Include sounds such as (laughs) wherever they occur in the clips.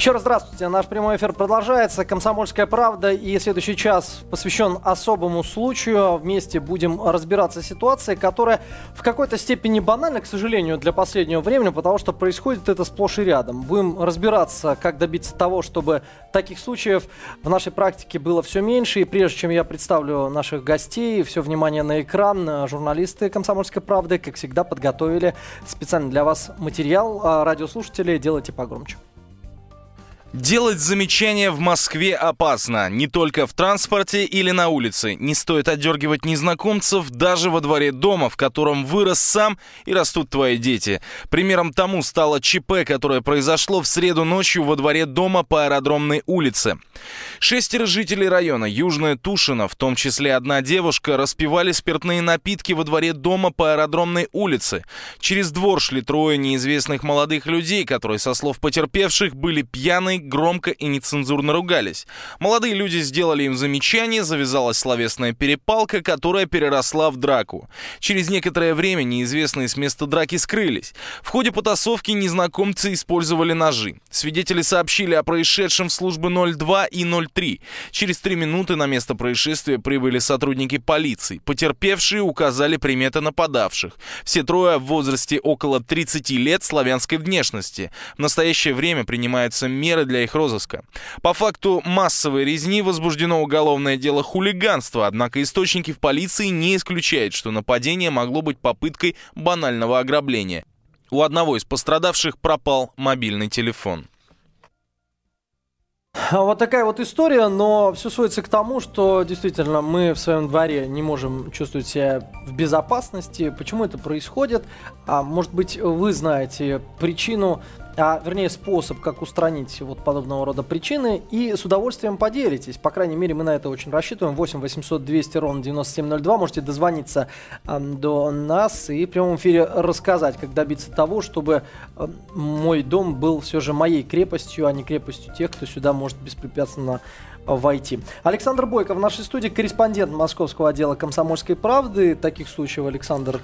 Еще раз здравствуйте. Наш прямой эфир продолжается. Комсомольская правда и следующий час посвящен особому случаю. Вместе будем разбираться с ситуацией, которая в какой-то степени банальна, к сожалению, для последнего времени, потому что происходит это сплошь и рядом. Будем разбираться, как добиться того, чтобы таких случаев в нашей практике было все меньше. И прежде чем я представлю наших гостей, все внимание на экран, журналисты Комсомольской правды, как всегда, подготовили специально для вас материал. А радиослушатели, делайте погромче. Делать замечания в Москве опасно. Не только в транспорте или на улице. Не стоит отдергивать незнакомцев даже во дворе дома, в котором вырос сам и растут твои дети. Примером тому стало ЧП, которое произошло в среду ночью во дворе дома по аэродромной улице. Шестеро жителей района Южная Тушина, в том числе одна девушка, распивали спиртные напитки во дворе дома по аэродромной улице. Через двор шли трое неизвестных молодых людей, которые, со слов потерпевших, были пьяные громко и нецензурно ругались. Молодые люди сделали им замечание, завязалась словесная перепалка, которая переросла в драку. Через некоторое время неизвестные с места драки скрылись. В ходе потасовки незнакомцы использовали ножи. Свидетели сообщили о происшедшем в службы 02 и 03. Через три минуты на место происшествия прибыли сотрудники полиции. Потерпевшие указали приметы нападавших. Все трое в возрасте около 30 лет славянской внешности. В настоящее время принимаются меры для их розыска. По факту массовой резни возбуждено уголовное дело хулиганства, однако источники в полиции не исключают, что нападение могло быть попыткой банального ограбления. У одного из пострадавших пропал мобильный телефон. Вот такая вот история, но все сводится к тому, что действительно мы в своем дворе не можем чувствовать себя в безопасности. Почему это происходит? А может быть, вы знаете причину а вернее способ, как устранить вот подобного рода причины, и с удовольствием поделитесь. По крайней мере, мы на это очень рассчитываем. 8 800 200 ровно 9702. Можете дозвониться э, до нас и в прямом эфире рассказать, как добиться того, чтобы э, мой дом был все же моей крепостью, а не крепостью тех, кто сюда может беспрепятственно войти. Александр Бойко в нашей студии, корреспондент московского отдела «Комсомольской правды». Таких случаев, Александр,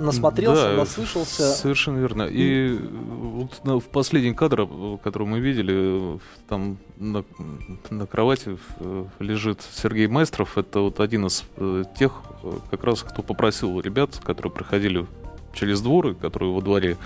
насмотрелся, да, наслышался. Совершенно верно. И вот на, в последний кадр, который мы видели, там на, на кровати э, лежит Сергей Майстров. Это вот один из э, тех, как раз, кто попросил ребят, которые проходили через дворы, которые во дворе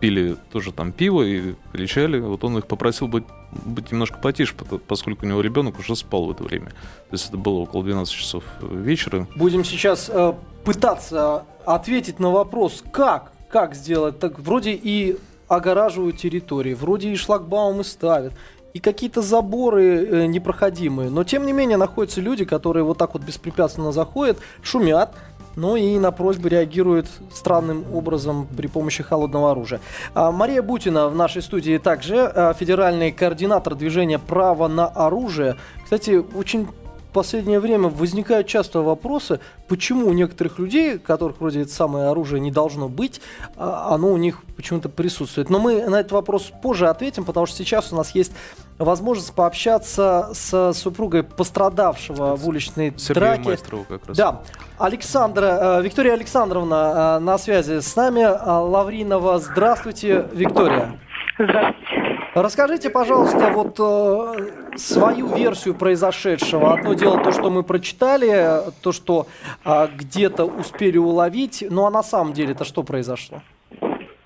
пили тоже там пиво и кричали. Вот он их попросил быть, быть немножко потише, поскольку у него ребенок уже спал в это время. То есть это было около 12 часов вечера. Будем сейчас э, пытаться ответить на вопрос, как, как сделать так. Вроде и огораживают территории, вроде и шлагбаумы ставят, и какие-то заборы э, непроходимые. Но тем не менее находятся люди, которые вот так вот беспрепятственно заходят, шумят, ну и на просьбы реагирует странным образом при помощи холодного оружия. А, Мария Бутина в нашей студии также, а, федеральный координатор движения «Право на оружие». Кстати, очень последнее время возникают часто вопросы, почему у некоторых людей, которых вроде это самое оружие не должно быть, а, оно у них почему-то присутствует. Но мы на этот вопрос позже ответим, потому что сейчас у нас есть возможность пообщаться с супругой пострадавшего в уличной Сергеем драке. как раз. Да. Александра, э, Виктория Александровна э, на связи с нами. Э, Лавринова, здравствуйте, Виктория. Здравствуйте. Расскажите, пожалуйста, вот э, свою версию произошедшего. Одно дело то, что мы прочитали, то, что э, где-то успели уловить, ну а на самом деле это что произошло?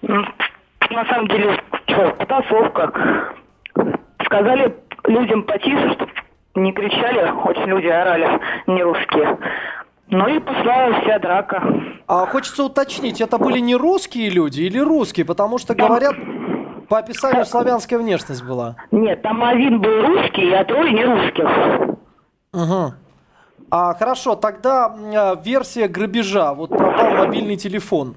На самом деле, потасовка. Сказали людям потише, чтобы не кричали, очень люди орали, не русские. Ну и пошла вся драка. А хочется уточнить, это были не русские люди или русские? Потому что говорят, по описанию славянская внешность была. Нет, там один был русский, а трое не русских. Угу. А, хорошо, тогда а, версия грабежа. Вот пропал мобильный телефон.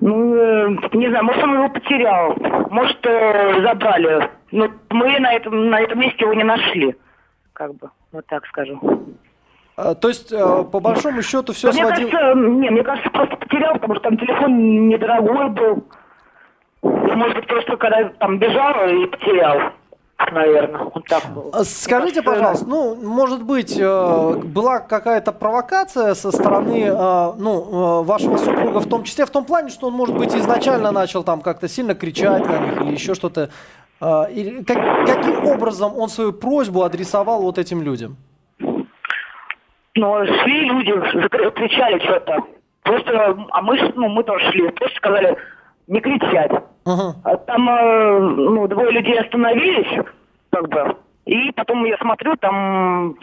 Ну, э, не знаю, может, он его потерял. Может, э, забрали. Но мы на этом, на этом месте его не нашли. Как бы, вот так скажу. А, то есть, э, по большому счету, все сводило... Мне кажется, не, мне кажется, просто потерял, потому что там телефон недорогой был. Может быть, просто когда там бежал и потерял. наверное. Вот так. А Скажите, пожалуйста, ну, может быть, э, была какая-то провокация со стороны, э, ну, э, вашего супруга, в том числе в том плане, что он, может быть, изначально начал там как-то сильно кричать на них или еще что-то. Э, или как- каким образом он свою просьбу адресовал вот этим людям? Ну, шли люди, кричали что-то. Просто, а мы, ну, мы тоже шли, просто сказали не кричать. Ага. А Там, э, ну, двое людей остановились, как бы, и потом я смотрю, там,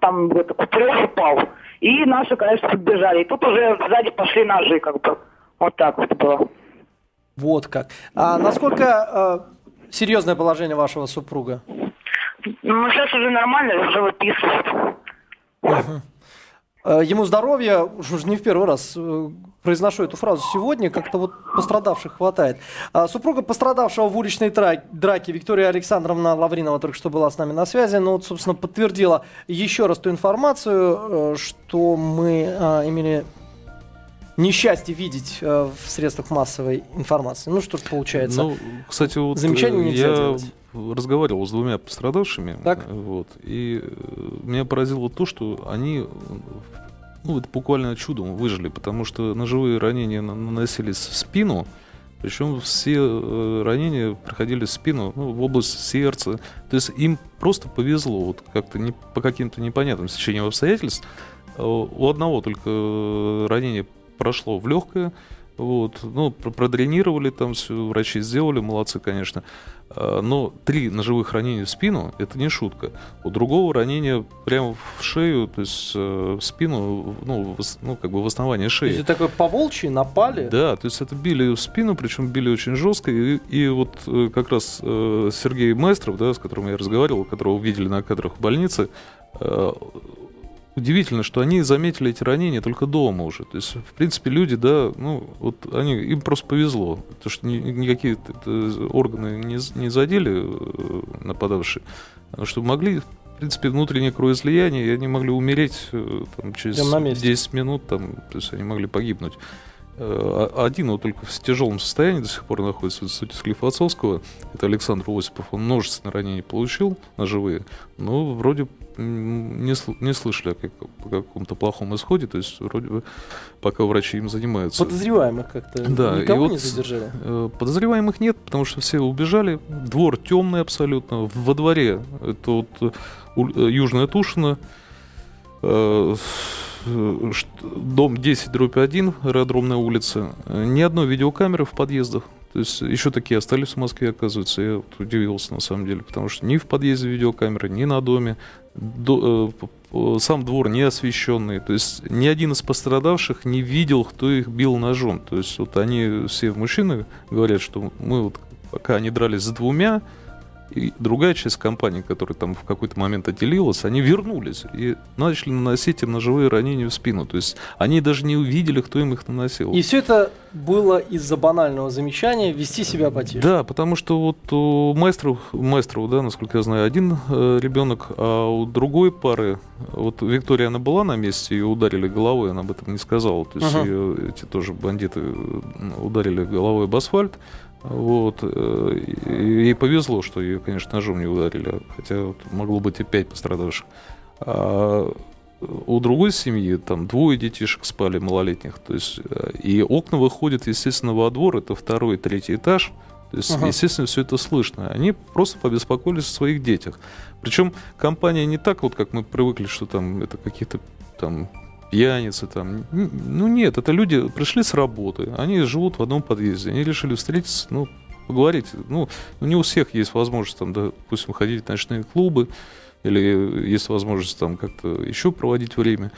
там это, купрёж упал. И наши, конечно, подбежали. И тут уже сзади пошли ножи, как бы. Вот так вот было. Вот как. А насколько э, серьезное положение вашего супруга? Ну, сейчас уже нормально, уже выписывают. Э, Ему здоровья, уж не в первый раз э, произношу эту фразу сегодня, как-то вот пострадавших хватает. А Супруга пострадавшего в уличной драке Виктория Александровна Лавринова только что была с нами на связи, но вот, собственно, подтвердила еще раз ту информацию, э, что мы э, имели несчастье видеть э, в средствах массовой информации. Ну что ж получается. Ну, кстати, вот Замечаний э, нельзя я делать. разговаривал с двумя пострадавшими, Так. э, вот, и э, меня поразило то, что они, ну, это буквально чудом выжили, потому что ножевые ранения на- наносились в спину, причем все ранения проходили в спину, ну, в область сердца. То есть им просто повезло, вот как-то не, по каким-то непонятным стечениям обстоятельств. У одного только ранение прошло в легкое, вот, ну, про- продренировали там все, врачи сделали, молодцы, конечно. А, Но три ножевых ранения в спину – это не шутка. У другого ранения прямо в шею, то есть э, в спину, ну, в ну как бы в основании То шеи. есть это такой поволчий напали. Да, то есть это били в спину, причем били очень жестко. И, и вот э, как раз э, Сергей Маестров, да, с которым я разговаривал, которого видели на кадрах в больнице, удивительно, что они заметили эти ранения только дома уже. То есть, в принципе, люди, да, ну, вот они, им просто повезло. То, что ни- никакие органы не, не задели э, нападавшие, а что могли в принципе, внутреннее кровоизлияние, и они могли умереть э, там, через Прям на месте. 10 минут, там, то есть они могли погибнуть. Э, а- Один вот только в тяжелом состоянии до сих пор находится в институте Склифосовского. Это Александр Осипов. Он множественные ранения получил ножевые, но вроде м, не, не слышали о как- о каком-то плохом исходе. То есть вроде бы пока врачи им занимаются. Подозреваемых как-то Да, и никого вот, не задержали. э, Подозреваемых нет, потому что все убежали. Двор темный абсолютно. Во дворе это вот э, э, Южная Тушина, дом 10 дробь 1, аэродромная улица. Ни одной видеокамеры в подъездах. То есть еще такие остались в Москве, оказывается. Я вот удивился на самом деле, потому что ни в подъезде видеокамеры, ни на доме. Э, сам двор не освещенный. То есть ни один из пострадавших не видел, кто их бил ножом. То есть вот они все мужчины говорят, что мы вот пока они дрались с двумя, и другая часть компании, которая там в какой-то момент отделилась, они вернулись и начали наносить им ножевые ранения в спину. То есть они даже не увидели, кто им их наносил. И все это было из-за банального замечания вести себя потише. Да, потому что вот у маэстров, маэстров, да, насколько я знаю, один э, ребенок, а у другой пары, вот Виктория, она была на месте, ее ударили головой, она об этом не сказала. То есть Ага. её эти тоже бандиты э, ударили головой об асфальт. Вот. э, и Ей повезло, что ее, конечно, ножом не ударили, хотя вот могло быть и пять пострадавших. А у другой семьи там двое детишек спали малолетних, то есть э, и окна выходят, естественно, во двор, это второй, третий этаж, то есть, Ага. естественно, все это слышно. Они просто побеспокоились о своих детях. Причем компания не так вот, как мы привыкли, что там это какие-то там пьяницы там. Ну нет, это люди пришли с работы, они живут в одном подъезде, они решили встретиться, ну, поговорить. Ну, не у всех есть возможность там, допустим, ходить в ночные клубы, или есть возможность там как-то еще проводить время.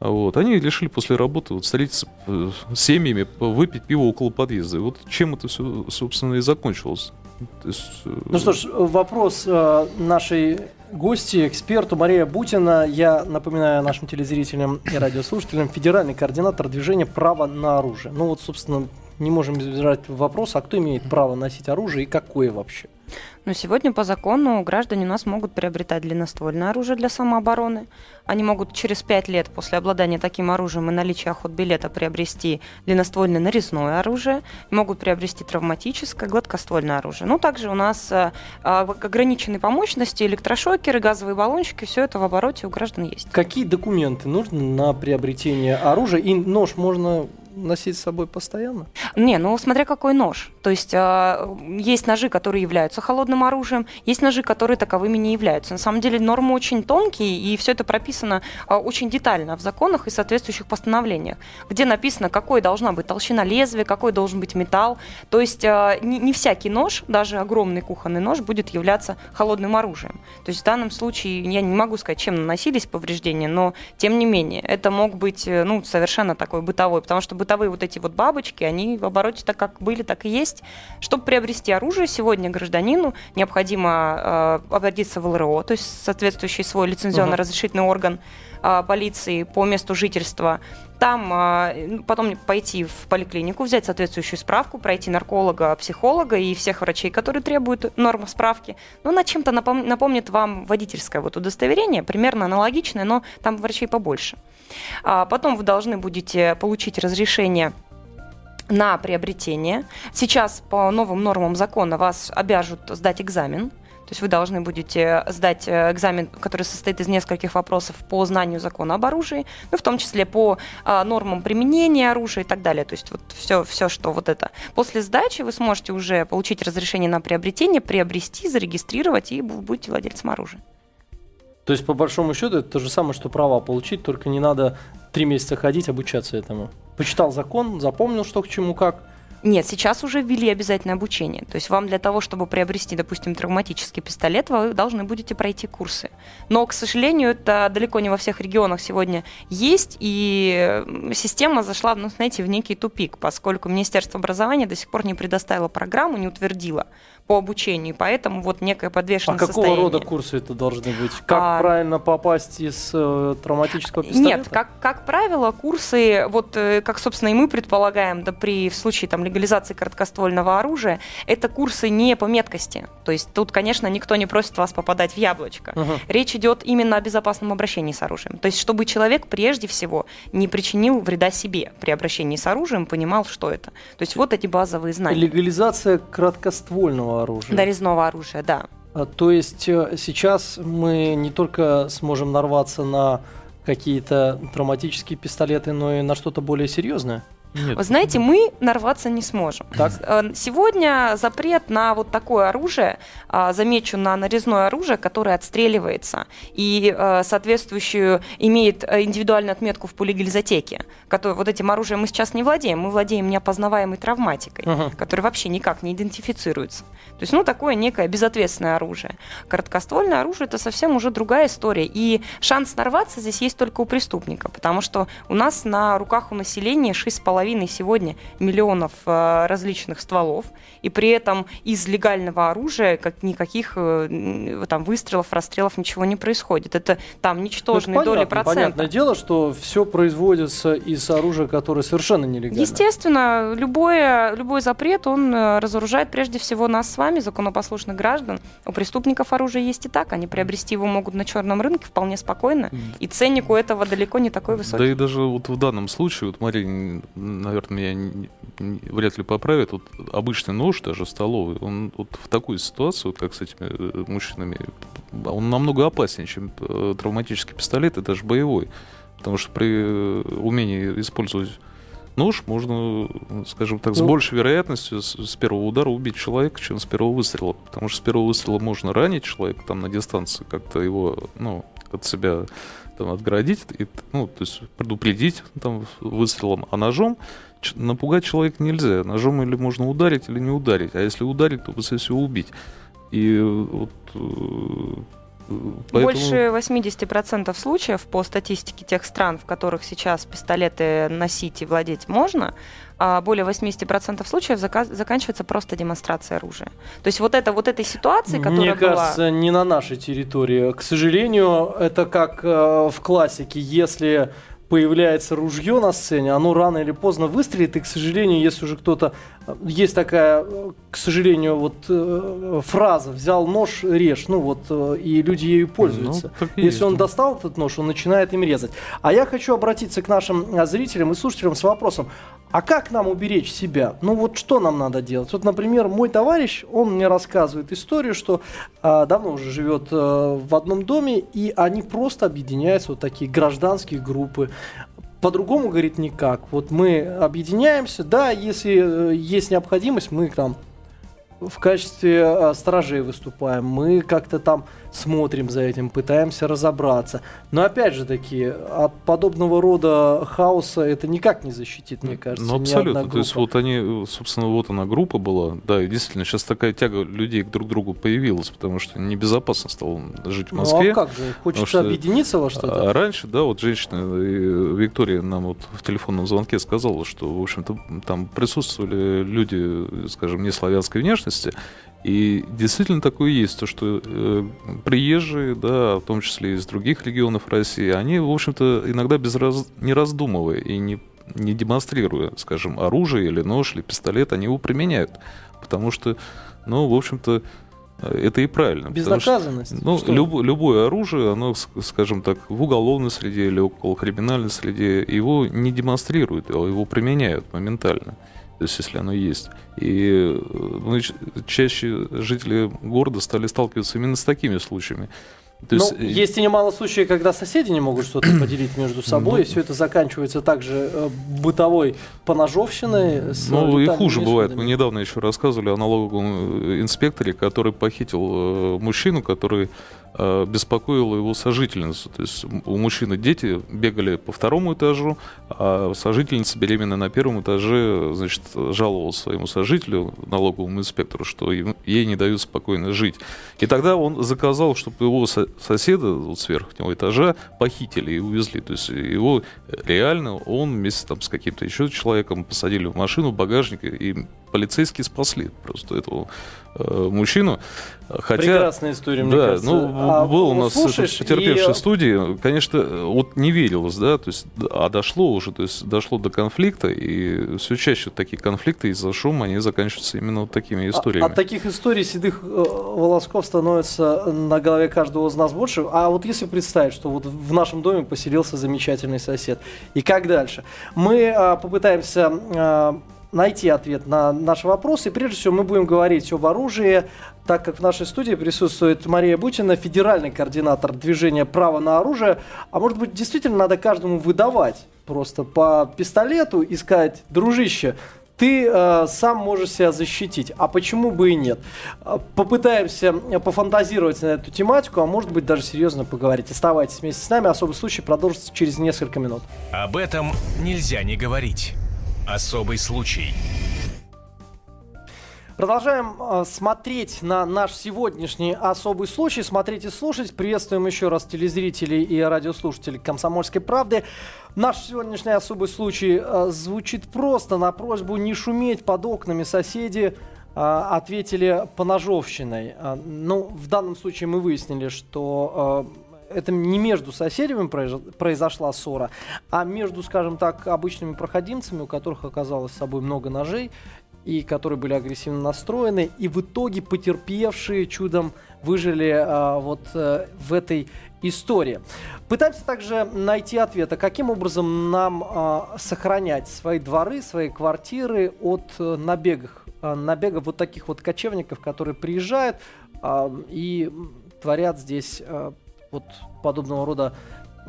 Вот. Они решили после работы вот, встретиться э, с семьями, выпить пиво около подъезда. И вот чем это все, собственно, и закончилось. Есть, э, Ну что ж, вопрос э, нашей гости, эксперту Мария Бутина. Я напоминаю нашим телезрителям и радиослушателям, федеральный координатор движения «Право на оружие». Ну вот, собственно, не можем избежать вопрос, а кто имеет право носить оружие и какое вообще? Но сегодня по закону граждане у нас могут приобретать длинноствольное оружие для самообороны. Они могут через пять лет после обладания таким оружием и наличия охотбилета приобрести длинноствольное нарезное оружие, могут приобрести травматическое, гладкоствольное оружие. Ну, также у нас э, а, ограниченные по мощности электрошокеры, газовые баллончики, все это в обороте у граждан есть. Какие документы нужны на приобретение оружия? И нож можно носить с собой постоянно? Не, ну смотря какой нож. То есть э, есть ножи, которые являются холодным оружием, есть ножи, которые таковыми не являются. На самом деле нормы очень тонкие, и все это прописано э, очень детально в законах и соответствующих постановлениях, где написано, какой должна быть толщина лезвия, какой должен быть металл. То есть э, не, не всякий нож, даже огромный кухонный нож, будет являться холодным оружием. То есть в данном случае я не могу сказать, чем наносились повреждения, но тем не менее это мог быть ну, совершенно такой бытовой, потому что бытовые вот эти вот бабочки, они в обороте так как были, так и есть. Чтобы приобрести оружие, сегодня гражданину необходимо э, обратиться в ЛРО, то есть соответствующий свой лицензионно-разрешительный орган э, полиции по месту жительства. Там э, потом пойти в поликлинику, взять соответствующую справку, пройти нарколога, психолога и всех врачей, которые требуют нормы справки. Но она чем-то напом- напомнит вам водительское вот удостоверение, примерно аналогичное, но там врачей побольше. А потом вы должны будете получить разрешение на приобретение. Сейчас по новым нормам закона вас обяжут сдать экзамен. То есть вы должны будете сдать э, экзамен, который состоит из нескольких вопросов по знанию закона об оружии, ну, в том числе по а, нормам применения оружия и так далее. То есть вот все, все, что вот это. После сдачи вы сможете уже получить разрешение на приобретение, приобрести, зарегистрировать и будете владельцем оружия. То есть, по большому счету, это то же самое, что права получить, только не надо три месяца ходить, обучаться этому. Почитал закон, запомнил, что к чему, как. Нет, сейчас уже ввели обязательное обучение. То есть вам для того, чтобы приобрести, допустим, травматический пистолет, вы должны будете пройти курсы. Но, к сожалению, это далеко не во всех регионах сегодня есть, и система зашла, ну, знаете, в некий тупик, поскольку Министерство образования до сих пор не предоставило программу, не утвердило по обучению, поэтому вот некое подвешенное а какого состояние. рода курсы это должны быть? Как а, правильно попасть из э, травматического пистолета? Нет, как, как правило, курсы, вот э, как, собственно, и мы предполагаем, да при в случае там легализации короткоствольного оружия, это курсы не по меткости. То есть тут, конечно, никто не просит вас попадать в яблочко. Угу. Речь идет именно о безопасном обращении с оружием. То есть чтобы человек прежде всего не причинил вреда себе при обращении с оружием, понимал, что это. То есть вот эти базовые знания. Легализация короткоствольного оружия. Нарезного оружия, да. А, то есть э, сейчас мы не только сможем нарваться на какие-то травматические пистолеты, но и на что-то более серьезное? Нет. Вы знаете, мы нарваться не сможем. Так. Э, сегодня запрет на вот такое оружие, а, замечу, на нарезное оружие, которое отстреливается и э, соответствующую имеет э, индивидуальную отметку в полигелизотеке. Который, вот этим оружием мы сейчас не владеем, мы владеем неопознаваемой травматикой, uh-huh. которая вообще никак не идентифицируется. То есть, ну, такое некое безответственное оружие. Короткоствольное оружие – это совсем уже другая история. И шанс нарваться здесь есть только у преступника, потому что у нас на руках у населения 6,5 половиной сегодня миллионов э, различных стволов, и при этом из легального оружия как никаких э, там выстрелов, расстрелов ничего не происходит. Это там ничтожные ну, доли процента. Понятное дело, что все производится из оружия, которое совершенно нелегально. Естественно, любое, любой запрет, он э, разоружает прежде всего нас с вами, законопослушных граждан. У преступников оружие есть и так, они приобрести его могут на черном рынке вполне спокойно, и ценник у этого далеко не такой высокий. Да и даже вот в данном случае, вот Мария наверное, меня вряд ли поправит, вот обычный нож, даже столовый, он вот в такой ситуации, вот как с этими э, мужчинами, он намного опаснее, чем э, травматический пистолет и даже боевой. Потому что при э, умении использовать нож можно, скажем так, с ну, большей вероятностью с, с первого удара убить человека, чем с первого выстрела. Потому что с первого выстрела можно ранить человека там на дистанции, как-то его, ну, от себя там, отгородить, и, ну, то есть предупредить там, выстрелом, а ножом напугать человека нельзя. Ножом или можно ударить, или не ударить. А если ударить, то быстрее всего убить. И вот э, Поэтому... Больше 80% случаев по статистике тех стран, в которых сейчас пистолеты носить и владеть можно, а более 80% случаев заказ, заканчивается просто демонстрацией оружия. То есть вот это вот этой ситуации, которая Мне кажется, была... не на нашей территории. К сожалению, это как э, в классике, если появляется ружье на сцене, оно рано или поздно выстрелит, и, к сожалению, если уже кто-то... э, Есть такая, э, к сожалению, вот э, фраза «взял нож, режь», ну вот, э, и люди ею пользуются. Ну, если есть, он да. достал этот нож, он начинает им резать. А я хочу обратиться к нашим а, зрителям и слушателям с вопросом, а как нам уберечь себя? Ну вот что нам надо делать? Вот, например, мой товарищ, он мне рассказывает историю, что а, давно уже живет э, в одном доме, и они просто объединяются, вот такие гражданские группы. По-другому, говорит, никак. Вот мы объединяемся, да, если э, есть необходимость, мы там в качестве э, сторожей выступаем, мы как-то там смотрим за этим, пытаемся разобраться. Но опять же таки, от подобного рода хаоса это никак не защитит, мне кажется, Ну, абсолютно. То есть вот они, собственно, вот она группа была. Да, и действительно, сейчас такая тяга людей к друг другу появилась, потому что небезопасно стало жить в Ну Москве. а как же? Хочется что, объединиться во что-то? А раньше, да, вот женщина Виктория нам вот в телефонном звонке сказала, что, в общем-то, там присутствовали люди, скажем, не славянской внешности, и действительно такое есть, то, что э, приезжие, да, в том числе из других регионов России, они, в общем-то, иногда без раз... не раздумывая и не, не демонстрируя, скажем, оружие или нож, или пистолет, они его применяют. Потому что, ну, в общем-то, это и правильно. потому что- Безнаказанность. ну, Что? люб- любое оружие, оно, ск- скажем так, в уголовной среде или около криминальной среде, его не демонстрируют, а его применяют моментально. Если оно есть. И э, ну, чаще жители города стали сталкиваться именно с такими случаями. То Ну, есть, э, есть и немало случаев, когда соседи не могут что-то (clears throat) поделить между собой, Ну. и все это заканчивается также э, бытовой поножовщиной. С Ну и хуже бывает. Мы недавно еще рассказывали о налоговом э, инспекторе, который похитил мужчину, который беспокоил его сожительницу. То есть у мужчины дети бегали по второму этажу, а сожительница беременная на первом этаже, значит, жаловалась своему сожителю, налоговому инспектору, что ей не дают спокойно жить. И тогда он заказал, чтобы его соседа вот с верхнего этажа похитили и увезли. То есть его реально он вместе там, с каким-то еще человеком посадили в машину, в багажник, и полицейские спасли просто этого мужчину. Хотя, Прекрасная история, мне да, кажется. ну, А был у нас потерпевший и- в студии, конечно, вот не верилось, да, то есть, а дошло уже, то есть дошло до конфликта, и все чаще такие конфликты из-за шума, они заканчиваются именно вот такими А- историями. От таких историй седых э, волосков становится на голове каждого из нас больше. А вот если представить, что вот в нашем доме поселился замечательный сосед, и как дальше? Мы а, попытаемся а, найти ответ на наши вопросы. И прежде всего мы будем говорить об оружии, так как в нашей студии присутствует Мария Бутина, федеральный координатор движения «Право на оружие». А может быть, действительно надо каждому выдавать просто по пистолету и сказать, дружище, ты э, сам можешь себя защитить, а почему бы и нет? Э, Попытаемся пофантазировать на эту тематику, а может быть даже серьезно поговорить. Оставайтесь вместе с нами, особый случай продолжится через несколько минут. Об этом нельзя не говорить. Особый случай. Продолжаем э, смотреть на наш сегодняшний особый случай, смотреть и слушать. Приветствуем еще раз телезрителей и радиослушателей «Комсомольской правды». Наш сегодняшний особый случай э, звучит просто. На просьбу не шуметь под окнами соседи э, ответили поножовщиной. Ну, в данном случае мы выяснили, что это не между соседями произо- произошла ссора, а между, скажем так, обычными проходимцами, у которых оказалось с собой много ножей, и которые были агрессивно настроены, и в итоге потерпевшие чудом выжили а, вот э, в этой истории. Пытаемся также найти ответ, а каким образом нам а, сохранять свои дворы, свои квартиры от э, набегов, а, набегов вот таких вот кочевников, которые приезжают а, и творят здесь а, вот подобного рода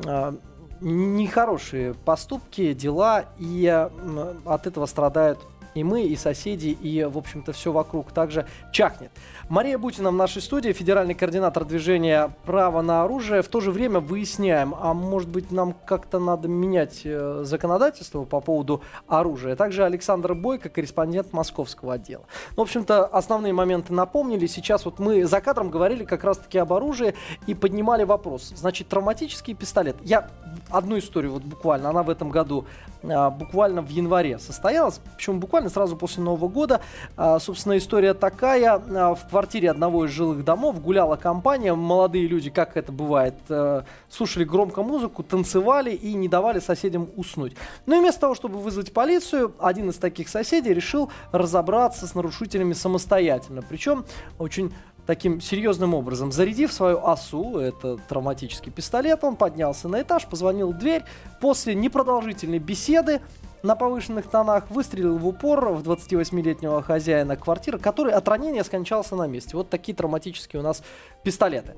а, нехорошие поступки, дела, и м, от этого страдают и мы, и соседи, и, в общем-то, все вокруг также чахнет. Мария Бутина в нашей студии, федеральный координатор движения «Право на оружие». В то же время выясняем, а может быть нам как-то надо менять э, законодательство по поводу оружия. Также Александр Бойко, корреспондент московского отдела. Ну, в общем-то, основные моменты напомнили. Сейчас вот мы за кадром говорили как раз-таки об оружии и поднимали вопрос. Значит, травматический пистолет. Я одну историю вот буквально, она в этом году а, буквально в январе состоялась. Почему буквально? Буквально сразу после Нового года. А, собственно, история такая. А, в квартире одного из жилых домов гуляла компания. Молодые люди, как это бывает, э, слушали громко музыку, танцевали и не давали соседям уснуть. Но и вместо того, чтобы вызвать полицию, один из таких соседей решил разобраться с нарушителями самостоятельно. Причем очень таким серьезным образом. Зарядив свою осу, это травматический пистолет, он поднялся на этаж, позвонил в дверь. После непродолжительной беседы на повышенных тонах выстрелил в упор в 28-летнего хозяина квартиры, который от ранения скончался на месте. Вот такие травматические у нас пистолеты.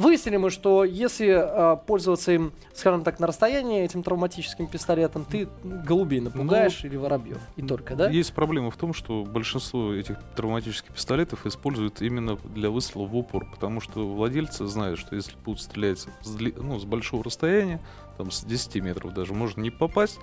Выяснили мы, что если э, пользоваться им, скажем так, на расстоянии этим травматическим пистолетом, ты голубей напугаешь ну, или воробьев. И только, да? Есть проблема в том, что большинство этих травматических пистолетов используют именно для выстрела в упор, потому что владельцы знают, что если будут стрелять с, ну, с большого расстояния, там с 10 метров даже, можно не попасть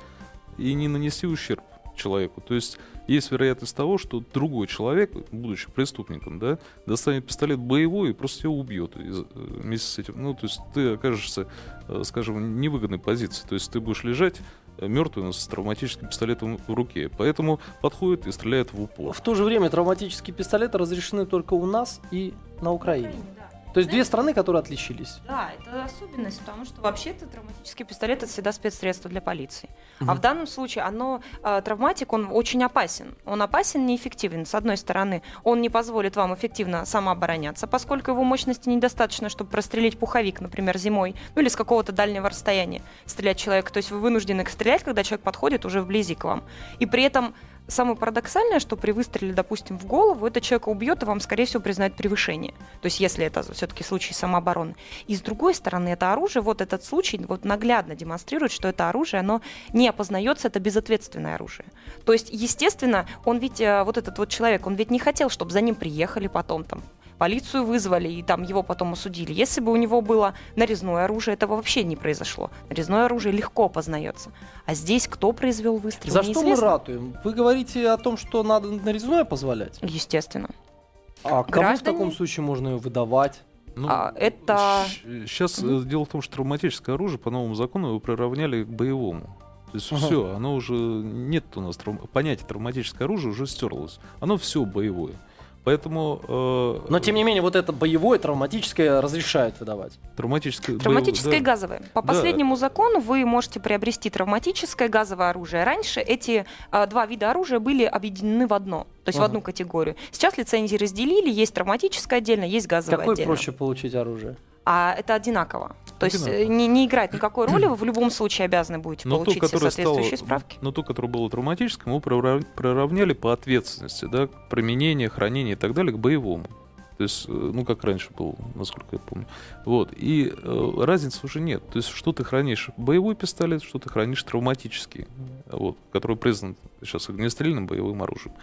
и не нанести ущерб человеку. То есть есть вероятность того, что другой человек, будучи преступником, да, достанет пистолет боевой и просто тебя убьет э, вместе с этим. Ну, то есть ты окажешься, э, скажем, в невыгодной позиции. То есть ты будешь лежать э, мертвый с травматическим пистолетом в руке. Поэтому подходит и стреляет в упор. В то же время травматические пистолеты разрешены только у нас и на Украине. То есть две страны, которые отличились. Да, это особенность, потому что вообще-то травматический пистолет это всегда спецсредство для полиции. Угу. А в данном случае оно э, травматик, он очень опасен. Он опасен, неэффективен. С одной стороны, он не позволит вам эффективно самообороняться, поскольку его мощности недостаточно, чтобы прострелить пуховик, например, зимой, ну или с какого-то дальнего расстояния стрелять человека. То есть вы вынуждены стрелять, когда человек подходит уже вблизи к вам. И при этом Самое парадоксальное, что при выстреле, допустим, в голову, это человека убьет и вам, скорее всего, признает превышение. То есть, если это все-таки случай самообороны. И с другой стороны, это оружие, вот этот случай вот наглядно демонстрирует, что это оружие, оно не опознается, это безответственное оружие. То есть, естественно, он ведь, э, вот этот вот человек, он ведь не хотел, чтобы за ним приехали потом там полицию вызвали и там его потом осудили. Если бы у него было нарезное оружие, этого вообще не произошло. Нарезное оружие легко познается. А здесь кто произвел выстрел? За что мы ратуем? Вы говорите о том, что надо нарезное позволять? Естественно. А кому Граждане... в таком случае можно ее выдавать? Ну, а, это... Сейчас mm-hmm. дело в том, что травматическое оружие по новому закону его приравняли к боевому. То есть ага. все, оно уже нет у нас трав... понятие травматическое оружие уже стерлось. Оно все боевое. Поэтому... Э, Но, тем не менее, вот это боевое, травматическое разрешают выдавать. Травматическое, травматическое боев... и газовое. По да. последнему закону вы можете приобрести травматическое газовое оружие. Раньше эти э, два вида оружия были объединены в одно, то есть ага. в одну категорию. Сейчас лицензии разделили, есть травматическое отдельно, есть газовое Какое отдельно. проще получить оружие? А это одинаково. То есть э, не, не играет никакой (clears throat) роли, вы в любом случае обязаны будете но получить все соответствующие стало, справки. Но то, которое было травматическим, мы проравняли по ответственности, да, применение, хранение и так далее к боевому. То есть, э, ну, как раньше было, насколько я помню. Вот. И э, разницы уже нет. То есть, что ты хранишь боевой пистолет, что ты хранишь травматический, вот, который признан сейчас огнестрельным боевым оружием.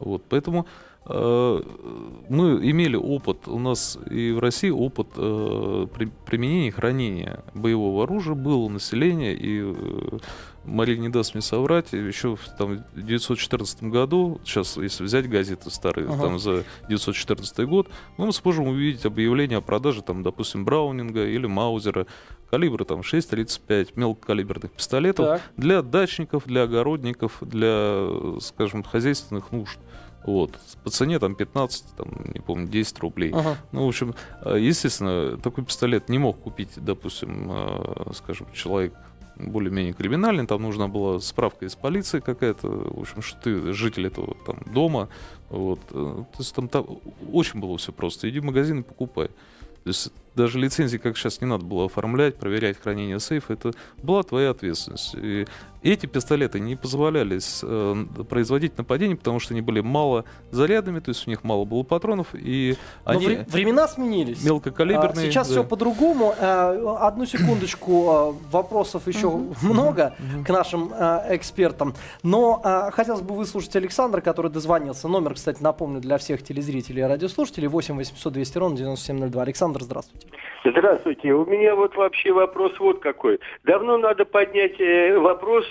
Вот. Поэтому мы имели опыт, у нас и в России опыт э, применения и хранения боевого оружия был у населения, и э, Мария не даст мне соврать, еще в там, 1914 году, сейчас если взять газеты старые, ага. там за 1914 год, мы сможем увидеть объявление о продаже, там, допустим, Браунинга или Маузера, калибра там 6,35 мелкокалиберных пистолетов так. для дачников, для огородников, для, скажем, хозяйственных нужд. Вот. По цене там 15, там, не помню, 10 рублей. Ага. Ну, в общем, э, естественно, такой пистолет не мог купить, допустим, э, скажем, человек более-менее криминальный, там нужна была справка из полиции какая-то, в общем, что ты житель этого там дома, вот, э, то есть там, там очень было все просто, иди в магазин и покупай. То есть даже лицензии, как сейчас, не надо было оформлять, проверять хранение сейфа, это была твоя ответственность. И эти пистолеты не позволяли э, производить нападения, потому что они были мало зарядными, то есть у них мало было патронов, и Но они... Вре- времена сменились. Мелкокалиберные. А, сейчас да. все по-другому. А, одну секундочку, а, вопросов еще (laughs) много к нашим а, экспертам. Но а, хотелось бы выслушать Александра, который дозвонился. Номер, кстати, напомню, для всех телезрителей и радиослушателей 8 800 200 ровно 9702. Александр, здравствуйте. Здравствуйте. У меня вот вообще вопрос вот какой. Давно надо поднять э, вопрос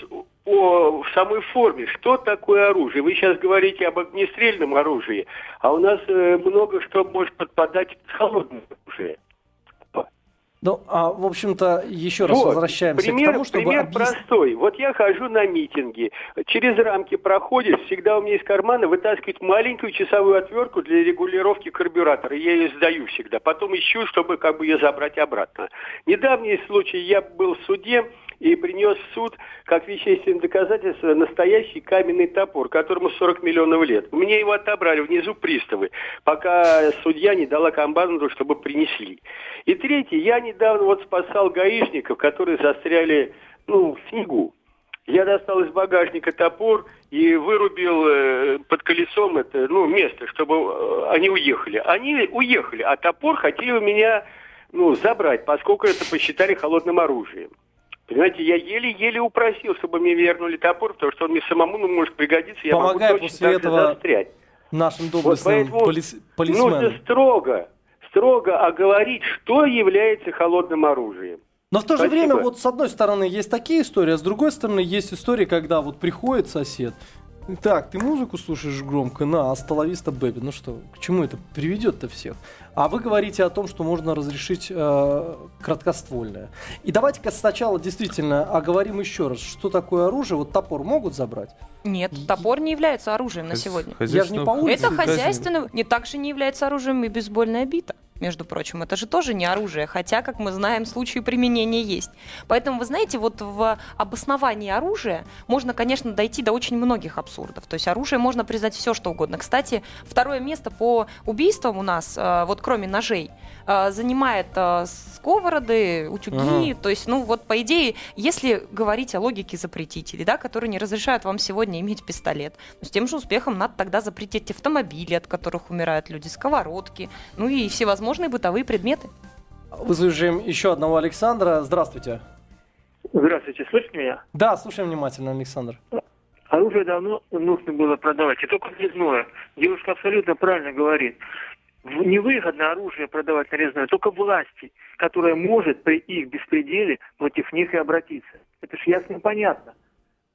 о самой форме. Что такое оружие? Вы сейчас говорите об огнестрельном оружии, а у нас э, много что может подпадать под холодное оружие. Ну, а, в общем-то, еще раз Вот, возвращаемся пример, к тому, чтобы пример объяснить. простой. Вот я хожу на митинги. Через рамки проходишь, всегда у меня из кармана вытаскивают маленькую часовую отвертку для регулировки карбюратора. Я ее сдаю всегда. Потом ищу, чтобы как бы ее забрать обратно. Недавний случай. Я был в суде и принес в суд как вещественное доказательство настоящий каменный топор, которому 40 миллионов лет. У меня его отобрали внизу приставы, пока судья не дала команду, чтобы принесли. И третий, я недавно вот спасал гаишников, которые застряли ну, в снегу. Я достал из багажника топор и вырубил э, под колесом это, ну, место, чтобы э, они уехали. Они уехали, а топор хотели у меня ну, забрать, поскольку это посчитали холодным оружием. Понимаете, я еле-еле упросил, чтобы мне вернули топор, потому что он мне самому ну, может пригодиться, я Помогай могу после же этого застрять. Нашим Вот доблестным поэтому полис- полисменам. нужно строго, строго оговорить, что является холодным оружием. Но в то же Спасибо. время, вот с одной стороны, есть такие истории, а с другой стороны, есть истории, когда вот приходит сосед. Так, ты музыку слушаешь громко, на, астоловиста Бэби. Ну что, к чему это приведет-то всех? А вы говорите о том, что можно разрешить э, краткоствольное. И давайте-ка сначала действительно оговорим еще раз, что такое оружие. Вот топор могут забрать? Нет, топор не является оружием на сегодня. Я же не по улице. Это хозяйственно, не так же не является оружием и бейсбольная бита. Между прочим, это же тоже не оружие, хотя, как мы знаем, случаи применения есть. Поэтому, вы знаете, вот в обосновании оружия можно, конечно, дойти до очень многих абсурдов. То есть оружие можно признать все, что угодно. Кстати, второе место по убийствам у нас, э, вот кроме ножей, э, занимает э, сковороды, утюги. То есть, ну вот, по идее, если говорить о логике запретителей, да, которые не разрешают вам сегодня иметь пистолет, ну, с тем же успехом надо тогда запретить автомобили, от которых умирают люди, сковородки, ну и всевозможные бытовые предметы. Выслушаем еще одного Александра. Здравствуйте. Здравствуйте, слышите меня? Да, слушаем внимательно, Александр. Оружие давно нужно было продавать, и только нарезное. Девушка абсолютно правильно говорит. Невыгодно оружие продавать нарезное только власти, которая может при их беспределе против них и обратиться. Это ж ясно и понятно.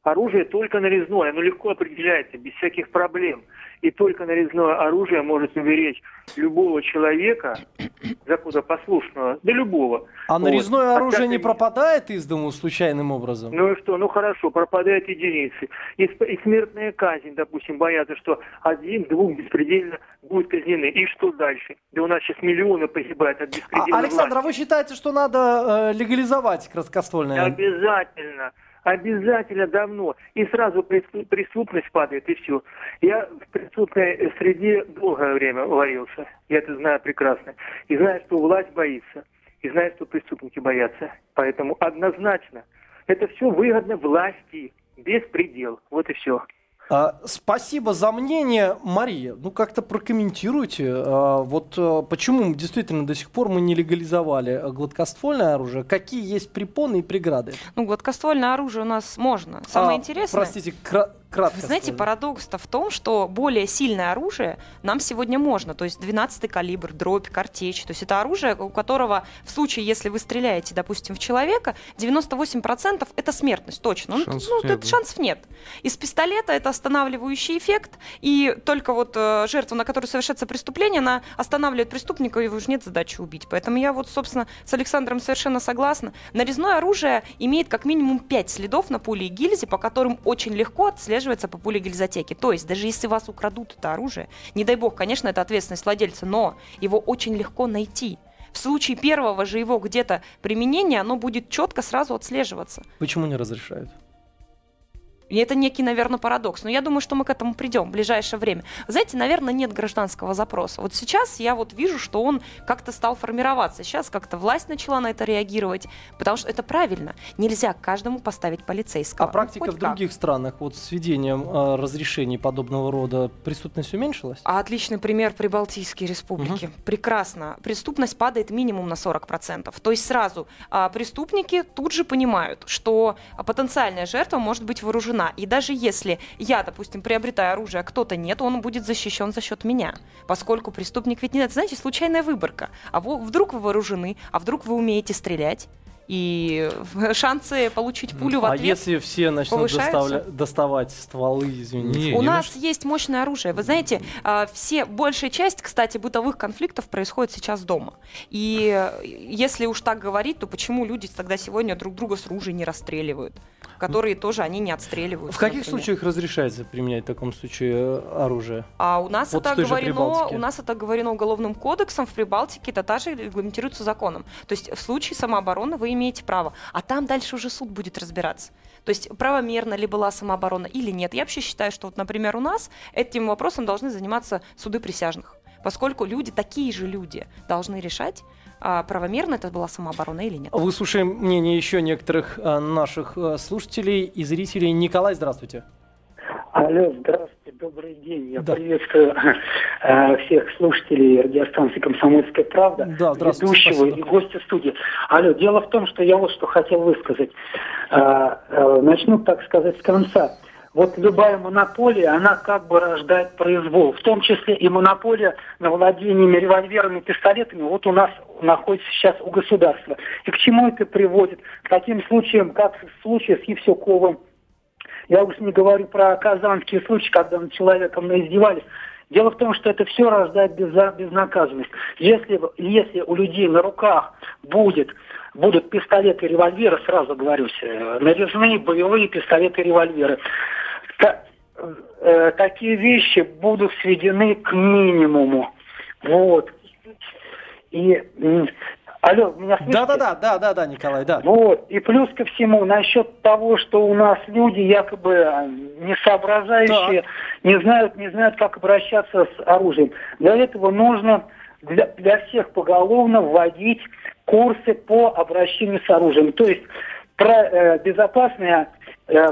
Оружие только нарезное, оно легко определяется, без всяких проблем. И только нарезное оружие может уберечь любого человека, (coughs) законопослушного, да любого. А Вот. нарезное От оружие не всякой- пропадает из дому случайным образом? Ну и что? Ну хорошо, пропадают единицы. И, и смертная казнь, допустим, боятся, что один-двух беспредельно будут казнены. И что дальше? Да у нас сейчас миллионы погибают от А, беспредельной Александр, а власти. вы считаете, что надо э, легализовать краткоствольное? Обязательно. Обязательно давно. И сразу преступ- преступность падает, и все. Я в преступной среде долгое время варился. Я это знаю прекрасно. И знаю, что власть боится. И знаю, что преступники боятся. Поэтому однозначно это все выгодно власти. Беспредел. Вот и все. А, спасибо за мнение, Мария. Ну как-то прокомментируйте. а, вот а, почему действительно до сих пор мы не легализовали гладкоствольное оружие? Какие есть препоны и преграды? Ну, гладкоствольное оружие у нас можно. Самое А, интересное... Простите, кра- кратко. Вы знаете, скажу. парадокс-то в том, что более сильное оружие нам сегодня можно. То есть 12-й калибр, дробь, картечь. То есть это оружие, у которого в случае, если вы стреляете, допустим, в человека, 98% это смертность, точно. Ну, Шансов ну, нет, это да. шансов нет. Из пистолета это останавливающий эффект, и только вот э, жертва, на которую совершается преступление, она останавливает преступника, и его уже нет задачи убить. Поэтому я вот, собственно, с Александром совершенно согласна. Нарезное оружие имеет как минимум 5 следов на пуле и гильзе, по которым очень легко отслеживается по пуле гильзотеки. То есть, даже если вас украдут это оружие, не дай бог, конечно, это ответственность владельца, но его очень легко найти. В случае первого же его где-то применения, оно будет четко сразу отслеживаться. Почему не разрешают? И это некий, наверное, парадокс. Но я думаю, что мы к этому придем в ближайшее время. Знаете, наверное, нет гражданского запроса. Вот сейчас я вот вижу, что он как-то стал формироваться. Сейчас как-то власть начала на это реагировать, потому что это правильно. Нельзя каждому поставить полицейского. А практика Ну, хоть в как. других странах вот с введением э, разрешений подобного рода преступность уменьшилась? А отличный пример Прибалтийские республики. Прекрасно. Преступность падает минимум на 40%. То есть сразу а, преступники тут же понимают, что а, потенциальная жертва может быть вооружена. И даже если я, допустим, приобретаю оружие, а кто-то нет, он будет защищен за счет меня. Поскольку преступник ведь не... Это, знаете, случайная выборка. А вдруг вы вооружены, а вдруг вы умеете стрелять. И шансы получить пулю в А ответ если все начнут доставля- доставать стволы, извините? Не, У не нас есть мощное оружие. Вы знаете, а, все, большая часть, кстати, бытовых конфликтов происходит сейчас дома. И если уж так говорить, то почему люди тогда сегодня друг друга с ружей не расстреливают? Которые тоже они не отстреливают. В каких случаях разрешается применять в таком случае э, оружие? А у нас Вот это оговорено, Прибалтике. у нас это оговорено уголовным кодексом, в Прибалтике это также регламентируется законом. То есть в случае самообороны вы имеете право, а там дальше уже суд будет разбираться. То есть правомерно ли была самооборона или нет. Я вообще считаю, что вот, например, у нас этим вопросом должны заниматься суды присяжных, поскольку люди, такие же люди, должны решать, а, правомерно это была самооборона или нет. Вы слушаем мнение еще некоторых э, наших э, слушателей и зрителей. Николай, здравствуйте. Алло, здравствуйте, добрый день. Я Да. приветствую э, всех слушателей радиостанции «Комсомольская правда», Да, ведущего спасибо. и гостя студии. Алло, дело в том, что я вот что хотел высказать. Э, э, начну, так сказать, с конца. Вот любая монополия, она как бы рождает произвол, в том числе и монополия на владениями револьверами и пистолетами вот у нас находится сейчас у государства. И к чему это приводит? К таким случаям, как случай с Евсюковым, я уж не говорю про казанские случаи, когда над человеком издевались. Дело в том, что это все рождает безнаказанность. Если, если у людей на руках будет, будут пистолеты и револьверы, сразу говорю, э, нарезные боевые пистолеты и револьверы, та- э, такие вещи будут сведены к минимуму. Вот. И, алло, меня слышите? Да-да-да, да-да-да, Николай, да. Вот. И плюс ко всему, насчет того, что у нас люди якобы не соображающие, не знают, не знают, как обращаться с оружием. Для этого нужно для, для всех поголовно вводить курсы по обращению с оружием. То есть про, э, безопасные э,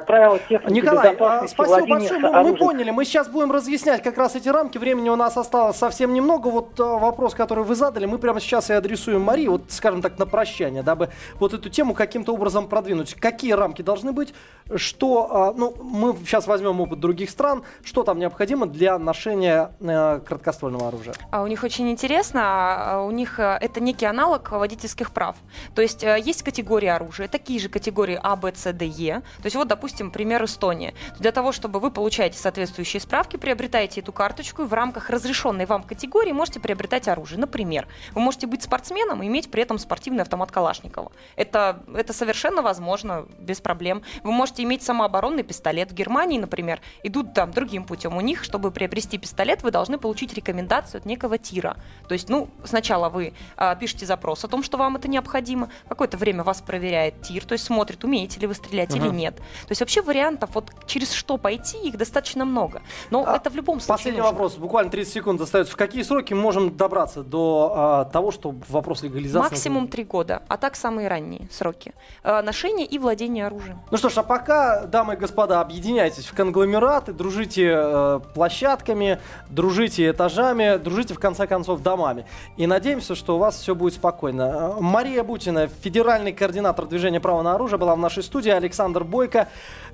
правила техники Николай, а, спасибо большое. Мы, мы поняли. Мы сейчас будем разъяснять как раз эти рамки. Времени у нас осталось совсем немного. Вот а, вопрос, который вы задали, мы прямо сейчас и адресуем Марии, вот, скажем так, на прощание, дабы вот эту тему каким-то образом продвинуть. Какие рамки должны быть? Что, а, ну, мы сейчас возьмем опыт других стран. Что там необходимо для ношения э, краткоствольного оружия? А у них очень интересно, а, у них э, это некий аналог водительских прав. То есть э, есть категории оружия, такие же категории А, Б, С, Д, Е. То есть вот, допустим, пример Эстония. Для того, чтобы вы получаете соответствующие справки, приобретаете эту карточку и в рамках разрешенной вам категории можете приобретать оружие. Например, вы можете быть спортсменом и иметь при этом спортивный автомат Калашникова. Это, это совершенно возможно, без проблем. Вы можете иметь самооборонный пистолет. В Германии, например, идут там другим путем. У них, чтобы приобрести пистолет, вы должны получить рекомендацию от некого тира. То есть, ну, сначала вы а, пишете запрос о том, что вам это необходимо, какое-то время вас проверяет тир, то есть смотрит, умеете ли вы стрелять или Мгм. нет. То есть вообще вариантов, вот через что пойти, их достаточно много. Но А, это в любом случае Последний нужно. вопрос, буквально 30 секунд остается. В какие сроки мы можем добраться до а, того, что вопрос легализации... Максимум три года, а так самые ранние сроки. Э, ношение и владение оружием. Ну что ж, а пока, дамы и господа, объединяйтесь в конгломераты, дружите э, площадками, дружите этажами, дружите в конце концов домами. И надеемся, что у вас все будет спокойно. Э, Мария Бутина, федеральный координатор движения права на оружие, была в нашей студии. Александр Бойко,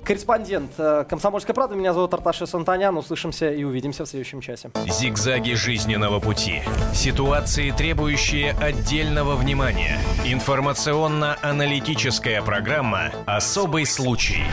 корреспондент э, «Комсомольской правды». Меня зовут Арташи Сантанян. Услышимся и увидимся в следующем часе. Зигзаги жизненного пути. Ситуации, требующие отдельного внимания. Информационно-аналитическая программа «Особый случай».